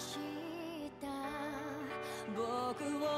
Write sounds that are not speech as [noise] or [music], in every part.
した。僕を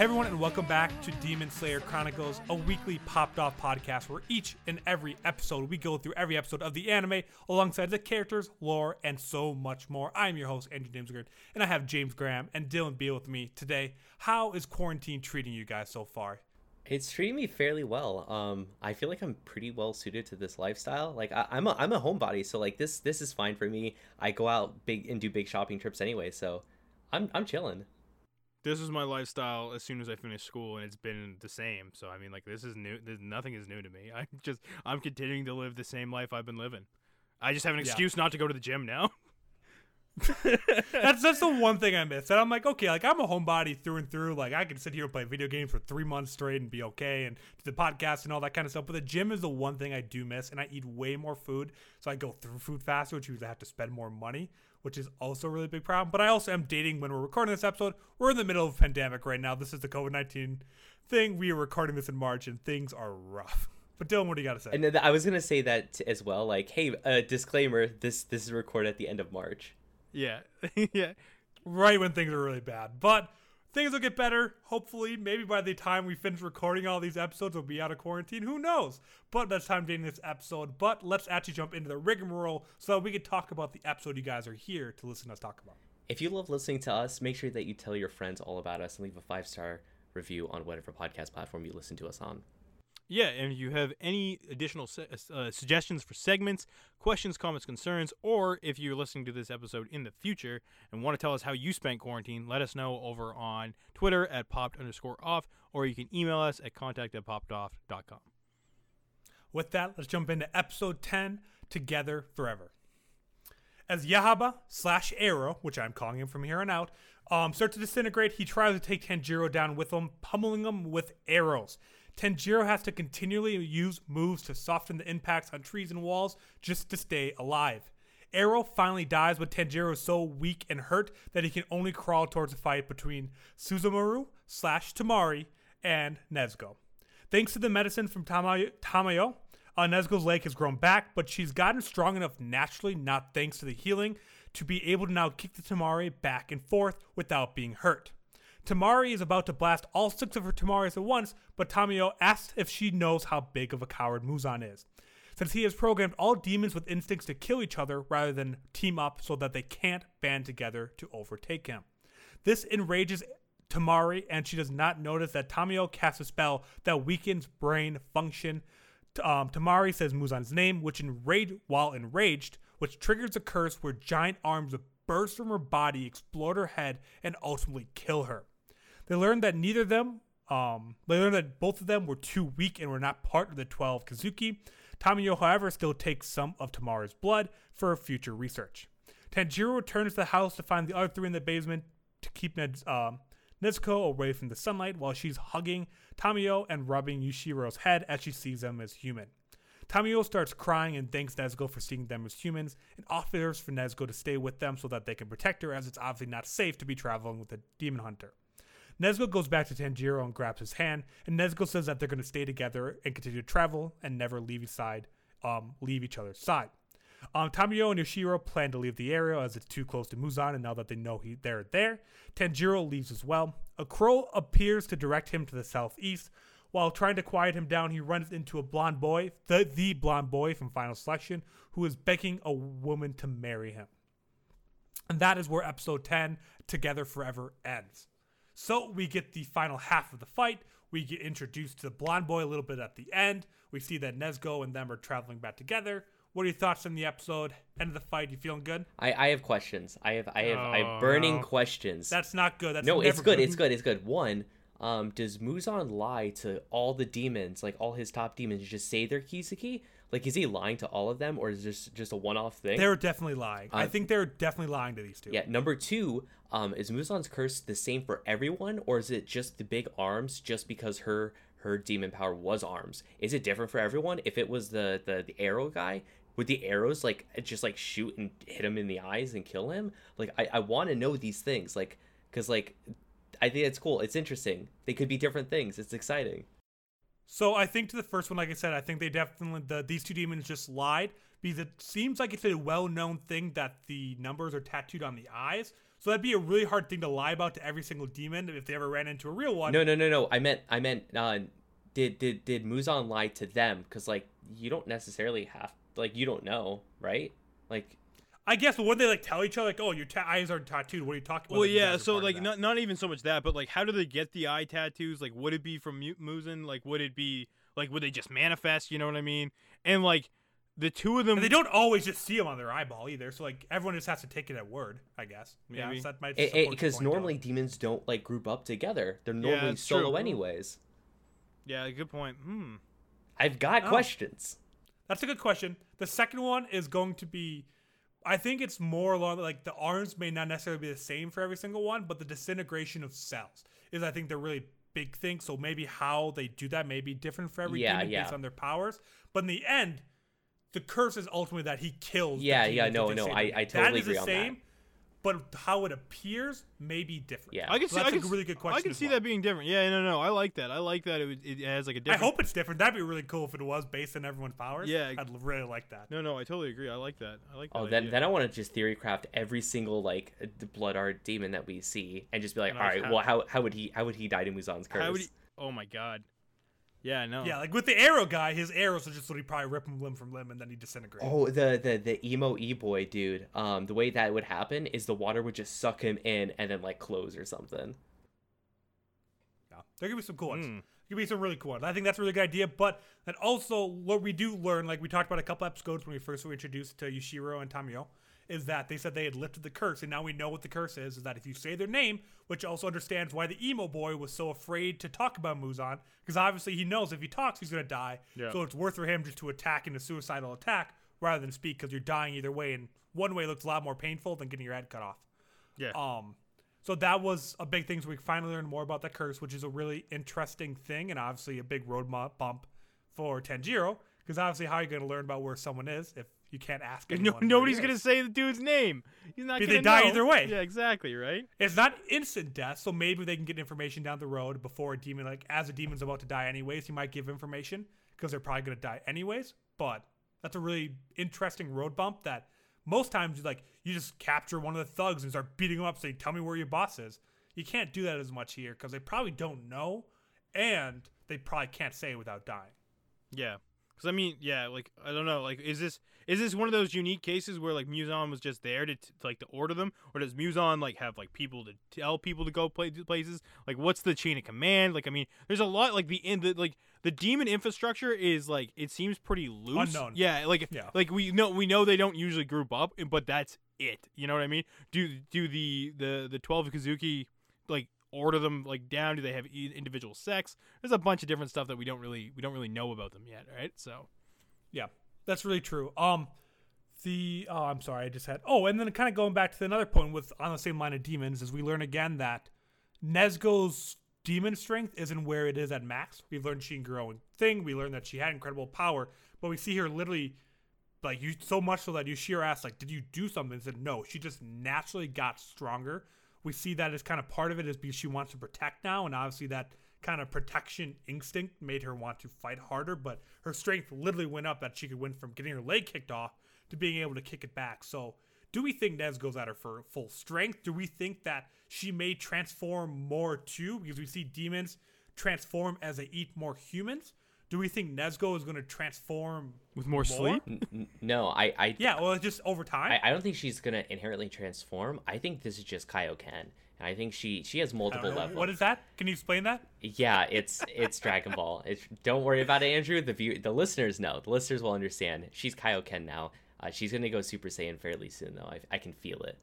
Hey everyone, and welcome back to Demon Slayer Chronicles, a weekly popped off podcast where each and every episode we go through every episode of the anime alongside the characters, lore, and so much more. I'm your host, Andrew Dimsgard, and I have James Graham and Dylan Beal with me today. How is quarantine treating you guys so far? It's treating me fairly well. Um, I feel like I'm pretty well suited to this lifestyle. Like I, I'm a I'm a homebody, so like this this is fine for me. I go out big and do big shopping trips anyway, so I'm I'm chilling. This is my lifestyle as soon as I finish school, and it's been the same. So I mean, like this is new. There's nothing is new to me. [laughs] I'm just I'm continuing to live the same life I've been living. I just have an Yeah. excuse not to go to the gym now. [laughs] That's that's the one thing I miss. And I'm like, okay, like I'm a homebody through and through. Like I can sit here and play video games for three months straight and be okay, and do the podcast and all that kind of stuff. But the gym is the one thing I do miss, and I eat way more food, so I go through food faster, which means I have to spend more money, which is also a really big problem. But I also am dating when we're recording this episode. We're in the middle of a pandemic right now. This is the COVID nineteen thing. We are recording this in March, and things are rough. [laughs] But Dylan, what do you got to say? And then I was gonna say that as well. Like, hey, uh, disclaimer: this this is recorded at the end of March. yeah, [laughs] yeah. right when things are really bad. But things will get better. Hopefully, maybe by the time we finish recording all these episodes, we'll be out of quarantine. Who knows? But that's time dating this episode. But let's actually jump into the rigmarole so we can talk about the episode you guys are here to listen to us talk about. If you love listening to us, make sure that you tell your friends all about us and leave a five star review on whatever podcast platform you listen to us on. Yeah, and if you have any additional se- uh, suggestions for segments, questions, comments, concerns, or if you're listening to this episode in the future and want to tell us how you spent quarantine, let us know over on Twitter at popped underscore off, or you can email us at contact at poppedoff.com. With that, let's jump into episode 10 Together Forever. As Yahaba slash Arrow, which I'm calling him from here on out, um, starts to disintegrate, he tries to take Tanjiro down with him, pummeling him with arrows. Tanjiro has to continually use moves to soften the impacts on trees and walls just to stay alive. Arrow finally dies, but Tanjiro is so weak and hurt that he can only crawl towards a fight between Susamaru slash Tamari and Nezuko. Thanks to the medicine from Tamayo, Tamayo uh, Nezuko's leg has grown back, but she's gotten strong enough naturally, not thanks to the healing, to be able to now kick the Tamari back and forth without being hurt. Tamari is about to blast all six of her Tamaris at once, but Tamayo asks if she knows how big of a coward Muzan is. Since he has programmed all demons with instincts to kill each other rather than team up so that they can't band together to overtake him. This enrages Tamari, and she does not notice that Tamayo casts a spell that weakens brain function. Um, Tamari says Muzan's name, which enraged while enraged, which triggers a curse where giant arms burst from her body, explode her head, and ultimately kill her. They learn that neither of them, um, they learn that both of them were too weak and were not part of the 12 Kizuki. Tamayo, however, still takes some of Tamara's blood for future research. Tanjiro returns to the house to find the other three in the basement to keep Ned, um, Nezuko away from the sunlight while she's hugging Tamayo and rubbing Yushiro's head as she sees them as human. Tamayo starts crying and thanks Nezuko for seeing them as humans and offers for Nezuko to stay with them so that they can protect her as it's obviously not safe to be traveling with a demon hunter. Nezuko goes back to Tanjiro and grabs his hand, and Nezuko says that they're going to stay together and continue to travel and never leave each side, um, leave each other's side. Um, Tamayo and Yushiro plan to leave the area as it's too close to Muzan, and now that they know he, they're there, Tanjiro leaves as well. A crow appears to direct him to the southeast. While trying to quiet him down, he runs into a blonde boy, the, the blonde boy from Final Selection, who is begging a woman to marry him. And that is where episode 10, Together Forever, ends. So we get the final half of the fight. We get introduced to the blonde boy a little bit at the end. We see that Nezuko and them are traveling back together. What are your thoughts on the episode? End of the fight. You feeling good? I, I have questions. I have I have I have Oh, burning no. questions. That's not good. That's no, it's never good. It's good. It's good. One, um, does Muzan lie to all the demons, like all his top demons, just say they're Kizuki? Like, is he lying to all of them, or is this just a one-off thing? They're definitely lying. I Uh, think they're definitely lying to these two. yeah. Number two, um, is Muzan's curse the same for everyone, or is it just the big arms, just because her her demon power was arms? Is it different for everyone? If it was the the, the arrow guy, would the arrows like just like shoot and hit him in the eyes and kill him? Like, I I want to know these things, like, cause like I think it's cool. It's interesting. They could be different things. It's exciting. So I think to the first one, like I said, I think they definitely the these two demons just lied because it seems like it's a well-known thing that the numbers are tattooed on the eyes. So that'd be a really hard thing to lie about to every single demon if they ever ran into a real one. No, no, no, no. I meant, I meant, uh, did did did Muzan lie to them? Because like you don't necessarily have, like you don't know, right? Like I guess, but would they like tell each other like, "Oh, your ta- eyes are tattooed"? What are you talking about? Well, Like, yeah. So like, not not even so much that, but like, how do they get the eye tattoos? Like, would it be from Mu- Muzan? Like, would it be like, would they just manifest? You know what I mean? And like, the two of them. And they don't always just see them on their eyeball either. So like, everyone just has to take it at word, I guess. Yeah, so that might support because point, though. normally demons don't like group up together. They're Yeah, normally true. solo anyways. Yeah, good point. Hmm. I've got Oh. questions. That's a good question. The second one is going to be, I think it's more along like the arms may not necessarily be the same for every single one, but the disintegration of cells is I think the really big thing. So maybe how they do that may be different for every Yeah, demon based on their powers. But in the end, the curse is ultimately that he kills. the Yeah, yeah, no, no, I- I that totally is the agree on that. Same, But how it appears may be different. Yeah. I can So see. that's I a can, really good question I can see well. that being different. Yeah, no, no. I like that. I like that. It, would- it has like a different. I hope it's different. That'd be really cool if it was based on everyone's powers. Yeah. I'd really like that. No, no. I totally agree. I like that. I like that. Oh, then idea. then I want to just theory craft every single like uh, the blood art demon that we see, and just be like, And all I right, have- well, how how would he how would he die to Muzan's curse? How would he? Oh my god. Yeah, no. Yeah, like with the arrow guy, his arrows are just literally probably rip him limb from limb and then he disintegrates. Oh, the the the emo e boy dude. Um, the way that would happen is the water would just suck him in and then like close or something. Yeah, there could be some cool ones. Hmm. There could be some really cool ones. I think that's a really good idea. But and also what we do learn, like we talked about a couple episodes when we first were introduced to Yushiro and Tamayo, is that they said they had lifted the curse, and now we know what the curse is. Is that if you say their name, which also understands why the emo boy was so afraid to talk about Muzan, because obviously he knows if he talks, he's gonna die. Yeah. So it's worth for him just to attack in a suicidal attack rather than speak, because you're dying either way, and one way looks a lot more painful than getting your head cut off. Yeah. Um, so that was a big thing. So we finally learned more about the curse, which is a really interesting thing, and obviously a big road bump for Tanjiro. Because obviously, how are you going to learn about where someone is if you can't ask [laughs] no, anyone? where nobody's gonna say the dude's name. He's not But gonna they die know. either way. Yeah, exactly. Right. It's not instant death, so maybe they can get information down the road before a demon, like as a demon's about to die anyways, he might give information because they're probably going to die anyways. But that's a really interesting road bump that most times, like, you just capture one of the thugs and start beating them up, saying, Tell me where your boss is. You can't do that as much here because they probably don't know and they probably can't say it without dying. Yeah. Because I mean, yeah, like I don't know, like is this is this one of those unique cases where like Muzan was just there to, t- to like to order them, or does Muzan like have like people to tell people to go play places? Like, what's the chain of command? Like, I mean, there's a lot like the in the like the demon infrastructure is like it seems pretty loose. Unknown. Yeah, like Yeah. like we know we know they don't usually group up, but that's it. You know what I mean? Do do the the the twelve Kizuki like order them like down? Do they have individual sex? There's a bunch of different stuff that we don't really we don't really know about them yet, right? So Yeah, that's really true. Um, the oh, I'm sorry, I just had oh, and then kind of going back to another point with on the same line of demons is we learn again that Nezuko's demon strength isn't where it is at max. We've learned she can grow and thing. We learned that she had incredible power, but we see her literally like you so much so that Yushiro asked like, "Did you do something?" And said, "No, she just naturally got stronger." We see that as kind of part of it is because she wants to protect now, and obviously that kind of protection instinct made her want to fight harder. But her strength literally went up that she could win from getting her leg kicked off to being able to kick it back. So, do we think Nez goes at her for full strength? Do we think that she may transform more too? Because we see demons transform as they eat more humans. Do we think Nezuko is going to transform with more sleep. N- n- no, I I Yeah, well, just over time. I, I don't think she's gonna inherently transform. I think this is just Kaioken, and I think she she has multiple levels. What is that? Can you explain that? Yeah, it's it's Dragon Ball. [laughs] It's, don't worry about it, Andrew. The view, the listeners know. The listeners will understand. She's Kaioken now. Uh, she's gonna go Super Saiyan fairly soon, though. I, I can feel it.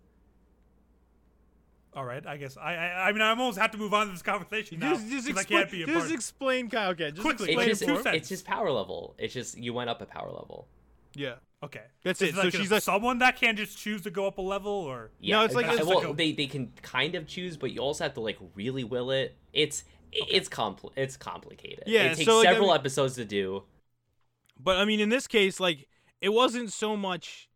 All right, I guess I I, I mean I almost have to move on to this conversation now Just, just, 'cause I explain, can't be a just part. explain Kaioken. Just Quickly, explain It's just two for him. cents. it's just power level. It's just you went up a power level. Yeah. okay, That's Is it. Like So a- she's like- someone that can just choose to go up a level, or Yeah, it's like- it's well, like a- they they can kind of choose, but you also have to like really will it. It's it's compl- it's complicated. Yeah, it takes so, like, I several mean- episodes to do. But I mean, in this case, like it wasn't so much.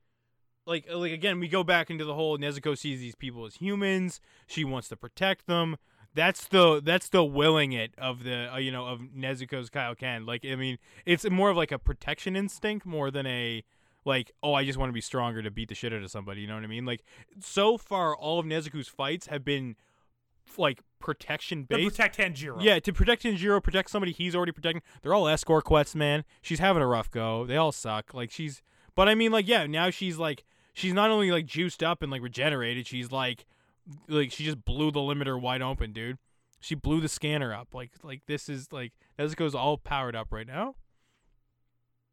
Like, like again, we go back into the whole Nezuko sees these people as humans. She wants to protect them. that's the that's the willing it of the uh, you know of Nezuko's Kaioken. Like I mean, it's more of like a protection instinct more than a like oh I just want to be stronger to beat the shit out of somebody. You know what I mean? Like so far, all of Nezuko's fights have been like protection based. To protect Tanjiro. Yeah, to protect Tanjiro, protect somebody he's already protecting. They're all escort quests, man. She's having a rough go. They all suck. Like she's, but I mean, like yeah, now she's like she's not only like juiced up and like regenerated. She's like, like she just blew the limiter wide open, dude. She blew the scanner up. Like like this is like Nezuko's all powered up right now.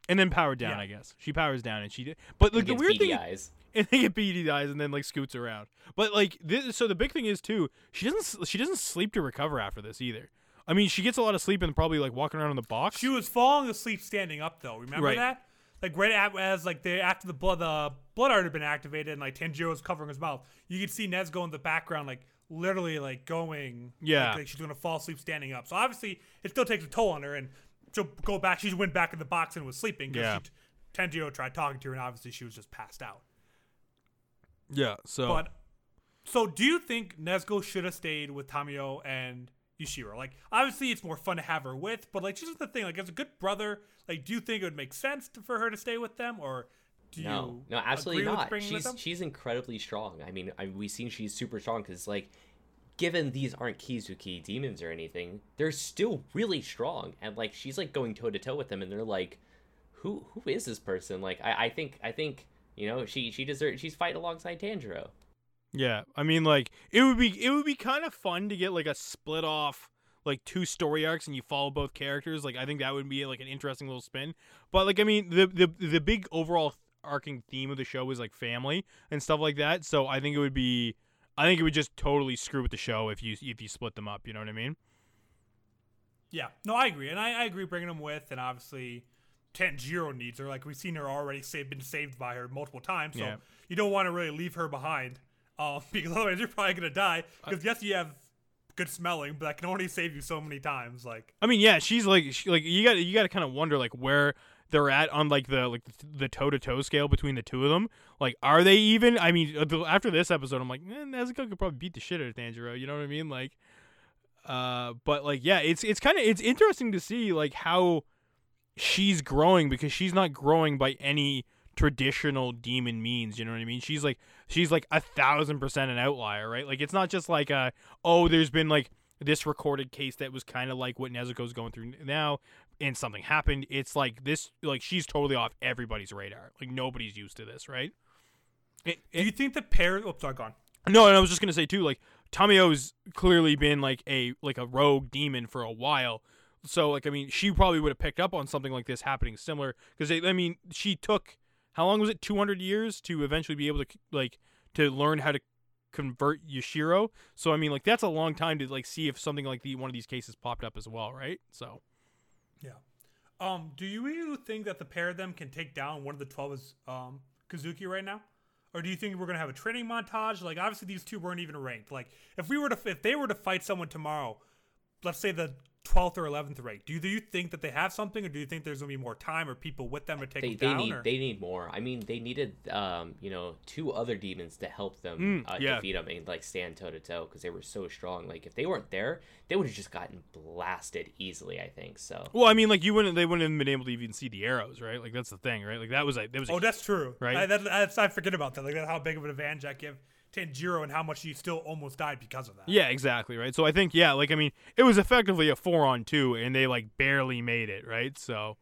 And then powered down, Yeah. I guess. She powers down and she did. But like the weird beady thing eyes. [laughs] and they get beady eyes and then like scoots around. But like this, so the big thing is too, she doesn't she doesn't sleep to recover after this either. I mean, she gets a lot of sleep and probably like walking around in the box. She was falling asleep standing up though. Remember Right. that? Like right at, as like the after the blood the blood art had been activated and like Tanjiro was covering his mouth. You could see Nezuko in the background like literally like going Yeah. like, like she's gonna fall asleep standing up. So obviously it still takes a toll on her and she'll go back. She went back in the box and was sleeping because Yeah. Tanjiro tried talking to her and obviously she was just passed out. yeah. So But so do you think Nezuko should have stayed with Tamayo and Yushiro? Like obviously it's more fun to have her with, but like she's the thing, like as a good brother, like do you think it would make sense to, for her to stay with them or do No, you no, absolutely agree not. She's she's incredibly strong. I mean, I, we've seen she's super strong because like, given these aren't Kizuki demons or anything, they're still really strong. And like, she's like going toe to toe with them, and they're like, who who is this person? Like, I, I think I think you know she she deserves she's fighting alongside Tanjiro. yeah, I mean, like it would be it would be kind of fun to get like a split off like two story arcs and you follow both characters. Like I think that would be like an interesting little spin. But like I mean, the the the big overall arcing theme of the show is like family and stuff like that. So I think it would be. I think it would just totally screw with the show if you if you split them up. You know what I mean? Yeah, no, I agree, and I, I agree bringing them with, and obviously Tanjiro needs her. Like we've seen her already saved, been saved by her multiple times, so Yeah. you don't want to really leave her behind, um, [laughs] because otherwise you're probably gonna die. Uh, Because yes, you have good smelling, but that can only save you so many times. Like I mean, yeah, she's like, she, like you got you got to kind of wonder like where they're at on like the like the toe to toe scale between the two of them. Like, are they even? I mean, uh, after this episode, I'm like, eh, Nezuko could probably beat the shit out of Tanjiro. You know what I mean? Like, uh, but like, yeah, it's it's kind of it's interesting to see like how she's growing because she's not growing by any traditional demon means you know what i mean she's like she's like a thousand percent an outlier right like it's not just like a oh there's been like this recorded case that was kind of like what Nezuko's going through now and something happened it's like this like she's totally off everybody's radar like nobody's used to this right It- do you think the pair? Oh, sorry, gone. no, and I was just gonna say too, like Tamayo's clearly been like a like a rogue demon for a while. So like I mean, she probably would have picked up on something like this happening similar because I mean, she took how long was it? Two hundred years to eventually be able to like to learn how to convert Yushiro. So I mean, like that's a long time to like see if something like the one of these cases popped up as well, right? So Yeah. Um, do you think that the pair of them can take down one of the twelve is um Kizuki right now? Or do you think we're gonna have a training montage? Like obviously these two weren't even ranked. Like if we were to if they were to fight someone tomorrow, let's say the twelfth or eleventh rank, do you, do you think that they have something, or do you think there's gonna be more time or people with them to take They, them they down? need or? they need more. I mean, they needed um you know two other demons to help them Mm, uh, yeah. defeat them and like stand toe to toe because they were so strong. Like if they weren't there, they would have just gotten blasted easily. I think so. well, I mean, like you wouldn't they wouldn't have been able to even see the arrows, right? Like that's the thing, right? Like that was like that was a Oh, that's true. Right? I, that, that's, I forget about that. Like that's how big of an advantage I give Tanjiro and how much he still almost died because of that. Yeah, exactly, right? So I think yeah, like I mean, it was effectively a 4 on 2 and they like barely made it, right? So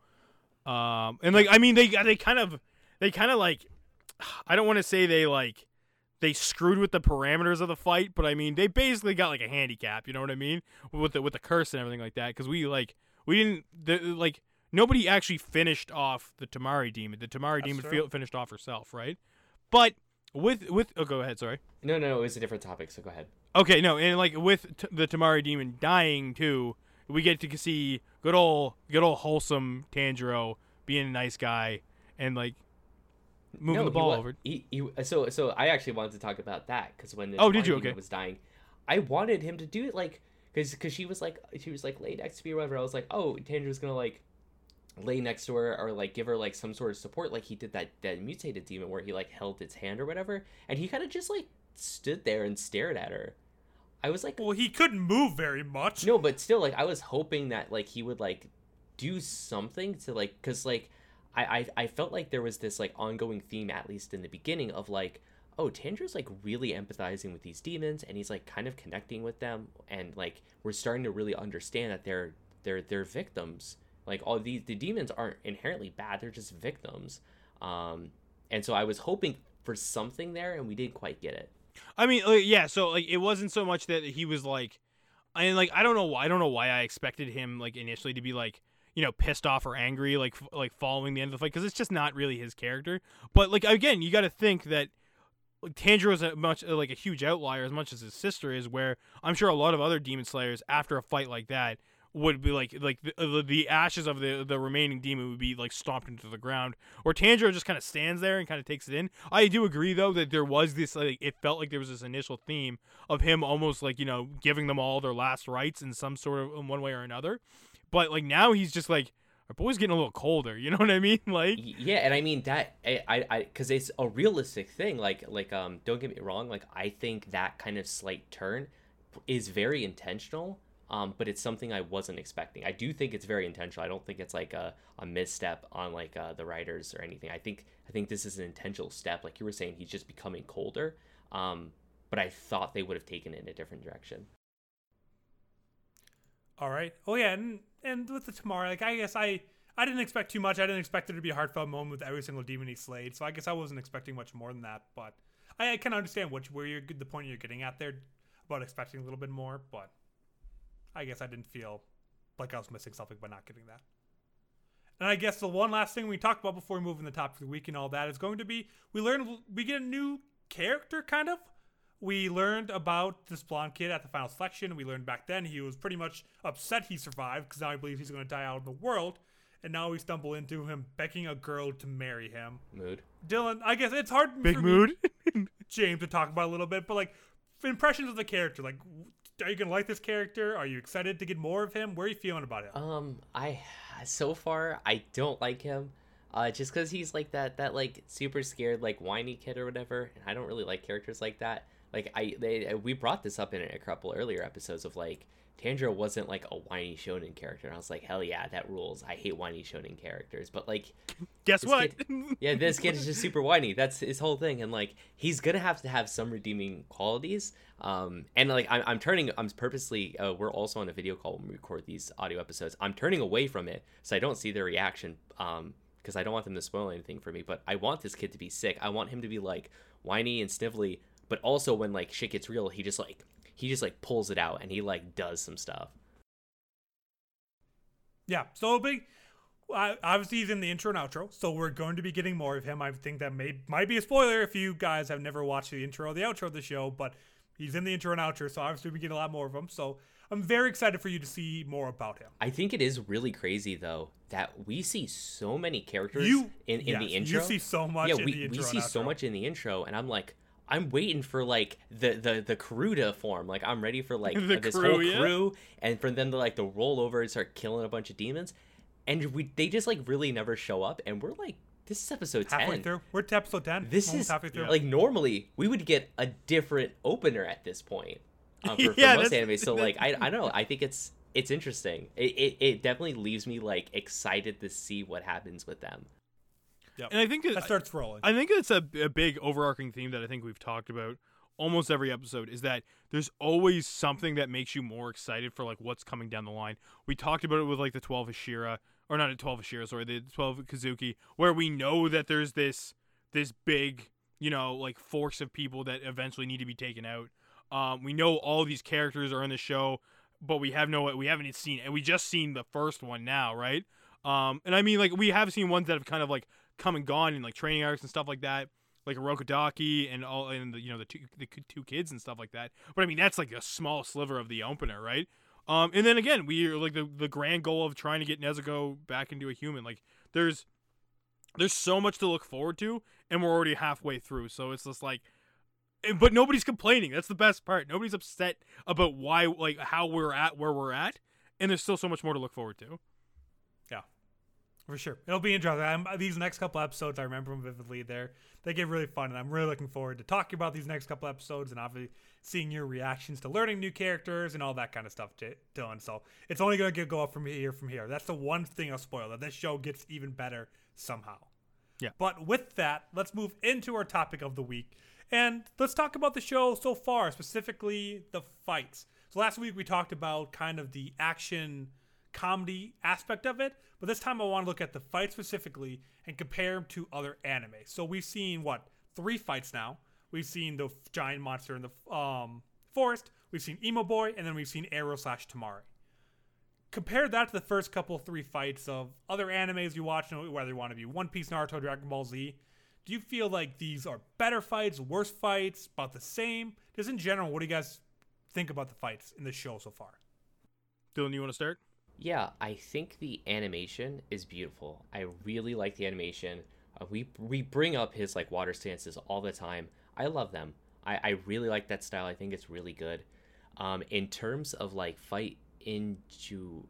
um and like I mean they they kind of they kind of like I don't want to say they like they screwed with the parameters of the fight, but I mean they basically got like a handicap, you know what I mean? With the with the curse and everything like that cuz we like we didn't the, like nobody actually finished off the Tamari demon. The Tamari demon true. fi- finished off herself, right? But with with oh go ahead, sorry. No, no, it was a different topic. So go ahead. Okay, no, and like with t- the Tamari demon dying too, we get to see good old, good old wholesome Tanjiro being a nice guy and like moving no, the ball wa- over. He, he, so so I actually wanted to talk about that because when the Oh, did you? Okay. was dying, I wanted him to do it like because because she was like she was like lay next to me or whatever. I was like, oh, Tanjiro's gonna like lay next to her or like give her like some sort of support like he did that that mutated demon where he like held its hand or whatever, and he kind of just like stood there and stared at her. I was like, Well, he couldn't move very much. no, but still, like I was hoping that like he would like do something to like, cause like I I, I felt like there was this like ongoing theme at least in the beginning of like. Oh, Tanjiro's like really empathizing with these demons, and he's like kind of connecting with them, and like we're starting to really understand that they're they're they're victims. Like all these the demons aren't inherently bad; they're just victims. Um, and so I was hoping for something there, and we didn't quite get it. I mean, like, yeah. So like, it wasn't so much that he was like, I like, I don't know why. I don't know why I expected him like initially to be like, you know, pissed off or angry, like f- like following the end of the fight, because it's just not really his character. But like again, you got to think that. Tanjiro is a much like a huge outlier as much as his sister is. Where I'm sure a lot of other demon slayers after a fight like that would be like like the, the, ashes of the the remaining demon would be like stomped into the ground. Or Tanjiro just kind of stands there and kind of takes it in. I do agree though that there was this like it felt like there was this initial theme of him almost like you know giving them all their last rites in some sort of in one way or another. But like now he's just like our boy's getting a little colder. [laughs] You know what I mean? Like yeah and i mean that i I- because it's a realistic thing like like um don't get me wrong like i think that kind of slight turn is very intentional um but it's something i wasn't expecting i do think it's very intentional i don't think it's like a, a misstep on like uh, the writers or anything i think i think this is an intentional step like you were saying he's just becoming colder um but i thought they would have taken it in a different direction All right. Oh yeah, and and with the tomorrow, like I guess I I didn't expect too much. I didn't expect there to be a heartfelt moment with every single demon he slayed. So I guess I wasn't expecting much more than that. But I, I can understand what where you're the point you're getting at there about expecting a little bit more. But I guess I didn't feel like I was missing something by not getting that. And I guess the one last thing we talked about before we move in the top of the week and all that is going to be we learn we get a new character kind of. We learned about this blonde kid at the final selection. We learned back then he was pretty much upset he survived because now he believes he's going to die out in the world. And now we stumble into him begging a girl to marry him. mood Dylan, I guess it's hard big for me, mood. [laughs] James, to talk about a little bit, but like impressions of the character. Like, are you to like this character? Are you excited to get more of him? Where are you feeling about him? Um, I so far I don't like him. Uh, just because he's like that that like super scared like whiny kid or whatever, and I don't really like characters like that. Like I they we brought this up in a couple earlier episodes of like Tanjiro wasn't like a whiny shonen character, and I was like, hell yeah, that rules. I hate whiny shonen characters, but like Guess what? [laughs] yeah, this kid is just super whiny. That's his whole thing, and like he's gonna have to have some redeeming qualities. Um, and like I'm, I'm turning, I'm purposely. Uh, we're also on a video call when we record these audio episodes. I'm turning away from it so I don't see their reaction. Um, because I don't want them to spoil anything for me. But I want this kid to be sick. I want him to be like whiny and snivelly, but also when like shit gets real, he just like he just like pulls it out and he like does some stuff. Yeah, so big. Uh, obviously, he's in the intro and outro, so we're going to be getting more of him. I think that may might be a spoiler if you guys have never watched the intro or the outro of the show, but he's in the intro and outro, so obviously we get a lot more of him. So I'm very excited for you to see more about him. I think it is really crazy though that we see so many characters You in, in the intro. You see so much. yeah, we, we see so much in the intro, and I'm like, I'm waiting for like the the the crew to form. Like I'm ready for like [laughs] this crew, whole yeah. crew, and for them to like to roll over and start killing a bunch of demons, and we they just like really never show up, and we're like, this is episode halfway ten. through. We're to episode ten. This Almost is halfway through. like normally we would get a different opener at this point uh, [laughs] for, for most anime. So [laughs] like I I don't know. I think it's it's interesting. It, it it definitely leaves me like excited to see what happens with them. Yep. And I think that that, starts rolling. I think it's a, a big overarching theme that I think we've talked about almost every episode is that there's always something that makes you more excited for like what's coming down the line. We talked about it with like the 12 Hashira or not the 12 Hashira, sorry, the 12 Kizuki where we know that there's this this big, you know, like force of people that eventually need to be taken out. Um, we know all these characters are in the show, but we have no we haven't seen and we just seen the first one now, right? Um, and I mean like we have seen ones that have kind of like come and gone in like training arcs and stuff like that, like a Rokodaki and all and the you know the two the two kids and stuff like that. But I mean that's like a small sliver of the opener, right? Um, and then again, we are like the the grand goal of trying to get Nezuko back into a human. Like there's there's so much to look forward to, and we're already halfway through. So it's just like, but nobody's complaining. That's the best part. Nobody's upset about why like how we're at where we're at, and there's still so much more to look forward to. For sure. It'll be interesting. I'm, these next couple episodes, I remember them vividly. There, they get really fun, and I'm really looking forward to talking about these next couple episodes and obviously seeing your reactions to learning new characters and all that kind of stuff, J- Dylan. So it's only going to get go up from here from here. That's the one thing I'll spoil that this show gets even better somehow. Yeah. But with that, let's move into our topic of the week. And let's talk about the show so far, specifically the fights. So last week we talked about kind of the action comedy aspect of it, but this time I want to look at the fight specifically and compare them to other anime. So we've seen what three fights now. We've seen the giant monster in the um, forest. We've seen Emo Boy, and then we've seen Arrow slash Tamari. Compare that to the first couple three fights of other animes you watch, whether you want to be One Piece, Naruto, Dragon Ball Z. Do you feel like these are better fights, worse fights, about the same? Just in general, what do you guys think about the fights in the show so far? Dylan, you want to start? Yeah, I think the animation is beautiful. I really like the animation. Uh, we we bring up his like water stances all the time. I love them. I, I really like that style. I think it's really good. Um, in terms of like fight into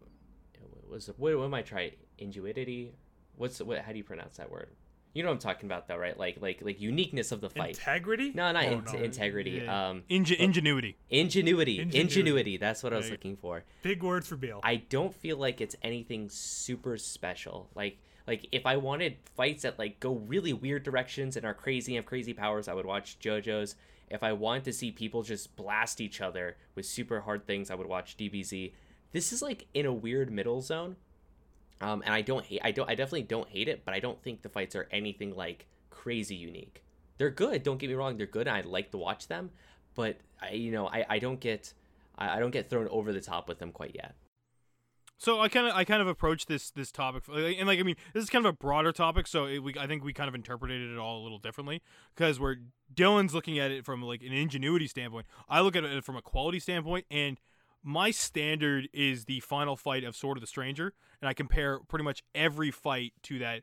was what, what am I trying? Ingenuity. What's what? How do you pronounce that word? You know what I'm talking about though, right? Like like like uniqueness of the fight. Integrity? no, not Oh, in- no. integrity. Yeah. Um, Inge- ingenuity. ingenuity. Ingenuity. Ingenuity. That's what I was looking for. Big words for Beal. I don't feel like it's anything super special. Like like if I wanted fights that like go really weird directions and are crazy and have crazy powers, I would watch JoJo's. If I wanted to see people just blast each other with super hard things, I would watch DBZ. This is like in a weird middle zone. Um, and I don't hate I don't I definitely don't hate it, but I don't think the fights are anything like crazy unique. They're good, don't get me wrong, they're good and I like to watch them, but I you know, I, I don't get I, I don't get thrown over the top with them quite yet. So I kind of I kind of approach this this topic and like I mean this is kind of a broader topic so it, we I think we kind of interpreted it all a little differently because where Dylan's looking at it from like an ingenuity standpoint I look at it from a quality standpoint and my standard is the final fight of Sword of the Stranger and I compare pretty much every fight to that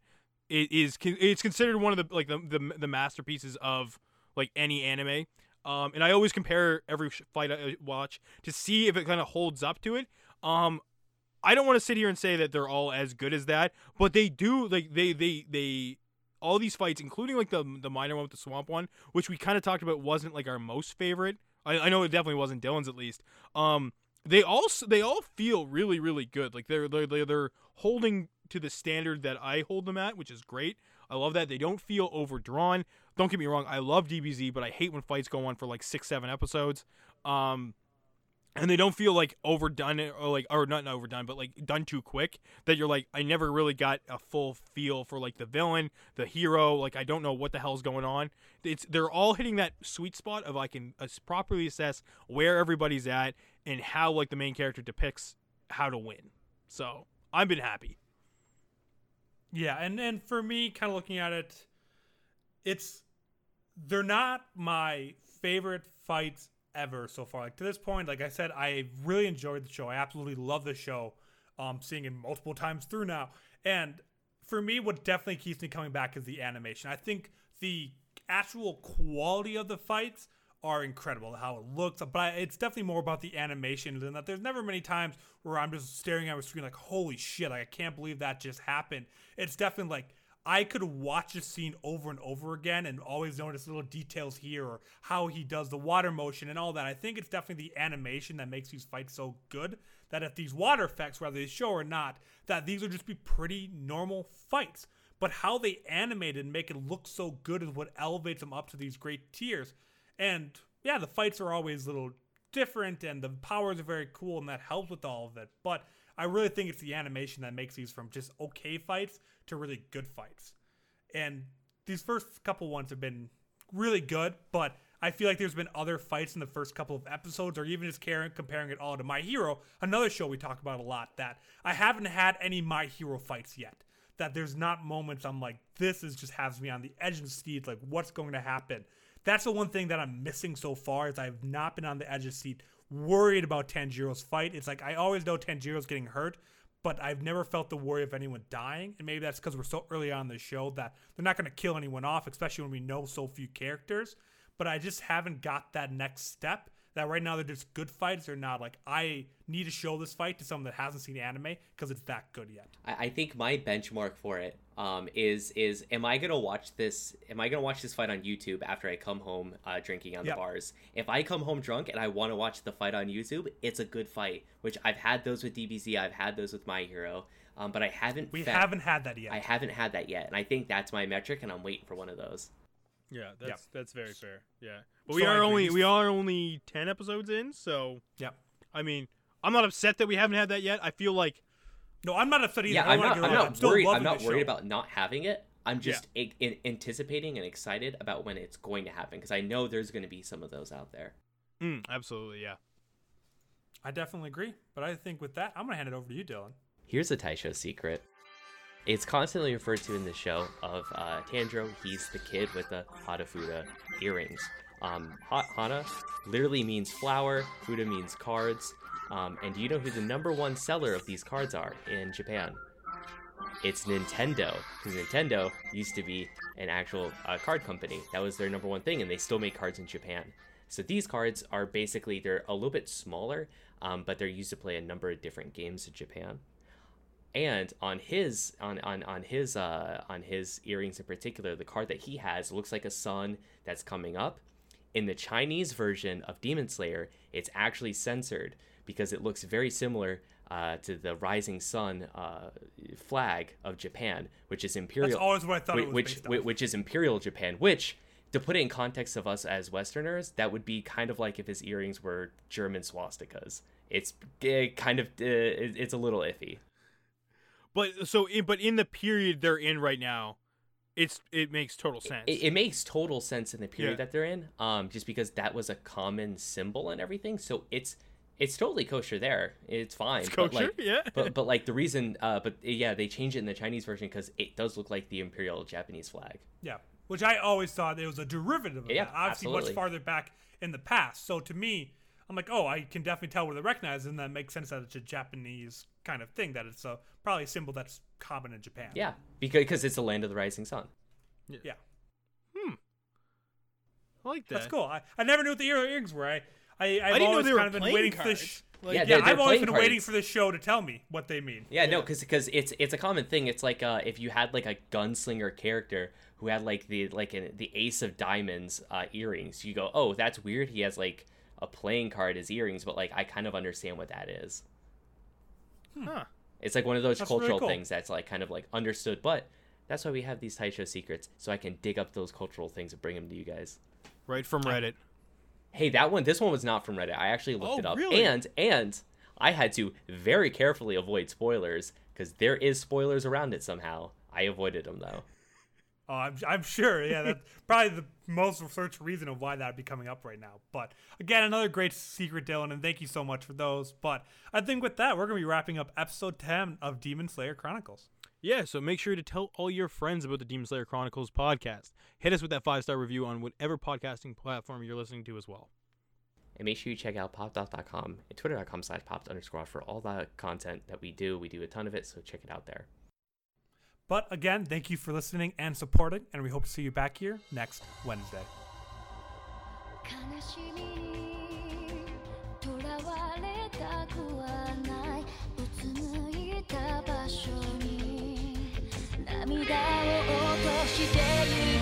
it is it's considered one of the like the the, the masterpieces of like any anime um and I always compare every fight I watch to see if it kind of holds up to it um I don't want to sit here and say that they're all as good as that, but they do like they they they all these fights, including like the the minor one with the swamp one, which we kind of talked about wasn't like our most favorite. I, I know it definitely wasn't Dylan's at least. Um, they all they all feel really really good. Like they're they're they're, holding to the standard that I hold them at, which is great. I love that they don't feel overdrawn. Don't get me wrong, I love DBZ, but I hate when fights go on for like six seven episodes. Um, and they don't feel like overdone or like or not overdone but like done too quick that you're like i never really got a full feel for like the villain the hero like i don't know what the hell's going on. It's they're all hitting that sweet spot of i can uh, properly assess where everybody's at and how like the main character depicts how to win. So i've been happy. Yeah, and and for me, kind of looking at it, it's they're not my favorite fights ever so far. Like to this point, like I said, I really enjoyed the show. I absolutely love the show. Um, seeing it multiple times through now, and for me, what definitely keeps me coming back is the animation. I think the actual quality of the fights are incredible. How it looks, but it's definitely more about the animation than that. There's never many times where I'm just staring at a screen like, "Holy shit!" Like I can't believe that just happened. It's definitely like I could watch a scene over and over again and always notice little details here or how he does the water motion and all that. I think it's definitely the animation that makes these fights so good that if these water effects, whether they show or not, that these would just be pretty normal fights. But how they animate and make it look so good is what elevates them up to these great tiers. And yeah, the fights are always a little different and the powers are very cool and that helps with all of it. But I really think it's the animation that makes these from just okay fights to really good fights. And these first couple ones have been really good, but I feel like there's been other fights in the first couple of episodes, or even just comparing it all to My Hero, another show we talk about a lot, that I haven't had any My Hero fights yet. That there's not moments I'm like, this is just has me on the edge of seat, like what's going to happen. That's the one thing that I'm missing so far is I've not been on the edge of seat worried about Tanjiro's fight. It's like I always know Tanjiro's getting hurt, but I've never felt the worry of anyone dying. And maybe that's because we're so early on the show that they're not going to kill anyone off, especially when we know so few characters. But I just haven't got that next step that right now they're just good fights. They're not like I need to show this fight to someone that hasn't seen anime because it's that good yet. I, I think my benchmark for it um, is is am I gonna watch this? Am I gonna watch this fight on YouTube after I come home uh, drinking on Yep. the bars? If I come home drunk and I want to watch the fight on YouTube, it's a good fight. Which I've had those with DBZ, I've had those with My Hero, um, but I haven't. We fa- haven't had that yet. I haven't had that yet, and I think that's my metric, and I'm waiting for one of those. Yeah, that's that's very fair. Yeah, but we I are agree. only These- we are only ten episodes in, so yeah. I mean, I'm not upset that we haven't had that yet. I feel like No, I'm not upset either. Yeah, I I'm wanna not. get I'm it out. not worried. I'm not worried show. about not having it. I'm just a- in, anticipating and excited about when it's going to happen because I know there's going to be some of those out there. mm, absolutely, yeah. I definitely agree. But I think with that, I'm gonna hand it over to you, Dylan. Here's a Taisho secret. It's constantly referred to in the show of uh, Tanjiro. He's the kid with the Hanafuda earrings. Um, Hana literally means flower. Fuda means cards. Um, and do you know who the number one seller of these cards are in Japan? It's Nintendo. Because Nintendo used to be an actual uh, card company. That was their number one thing, and they still make cards in Japan. So these cards are basically they're a little bit smaller, um, but they're used to play a number of different games in Japan and on his on on on his uh on his earrings in particular the card that he has looks like a sun that's coming up in the chinese version of demon slayer it's actually censored because it looks very similar uh, to the rising sun uh, flag of japan which is imperial That's always what I thought whi- it was which based whi- which is imperial japan which to put it in context of us as westerners that would be kind of like if his earrings were german swastikas. It's eh, kind of uh, it's a little iffy. But so, but in the period they're in right now, it's it makes total sense. it, it makes total sense in the period Yeah. that they're in um just because that was a common symbol and everything so it's it's totally kosher there it's fine It's but kosher, like, yeah. [laughs] but but like the reason uh but yeah they changed it in the chinese version because it does look like the imperial japanese flag Yeah, which I always thought it was a derivative of Yeah, that. Obviously, much farther back in the past. So to me, I'm like, oh, I can definitely tell where they recognize, and that makes sense that it's a Japanese kind of thing. That it's a probably a symbol that's common in Japan. yeah because because it's the land of the rising sun yeah, Hmm. I like that. that's cool. I, I never knew what the earrings were. I I I've didn't know always they were kind of been playing waiting for cards. this. Like, Yeah, yeah, they're- they're I've always playing been waiting for this show to tell me what they mean. Yeah, no, because it's it's a common thing. It's like uh, if you had like a gunslinger character who had like the like an, the ace of diamonds uh, earrings, you go, oh, that's weird. He has like a playing card as earrings, but like I kind of understand what that is. Hmm. Huh. It's like one of those That's really cultural cool. things that's like kind of like understood, but that's why we have these Taisho secrets, so I can dig up those cultural things and bring them to you guys. Right from Reddit. Hey, that one, this one was not from Reddit. I actually looked Oh, it up, really? and and I had to very carefully avoid spoilers because there is spoilers around it somehow. I avoided them though. Oh, I'm, I'm sure. Yeah, that's [laughs] probably the most researched reason of why that would be coming up right now. But again, another great secret, Dylan, and thank you so much for those. But I think with that, we're going to be wrapping up episode 10 of Demon Slayer Chronicles. Yeah, so make sure to tell all your friends about the Demon Slayer Chronicles podcast. Hit us with that five star review on whatever podcasting platform you're listening to as well. And make sure you check out popdot.com and twitter.com slash popped underscore for all the content that we do. We do a ton of it, so check it out there. But again, thank you for listening and supporting, and we hope to see you back here next Wednesday. 悲しみにとらわれたくはないうつむいた場所に涙を落としてい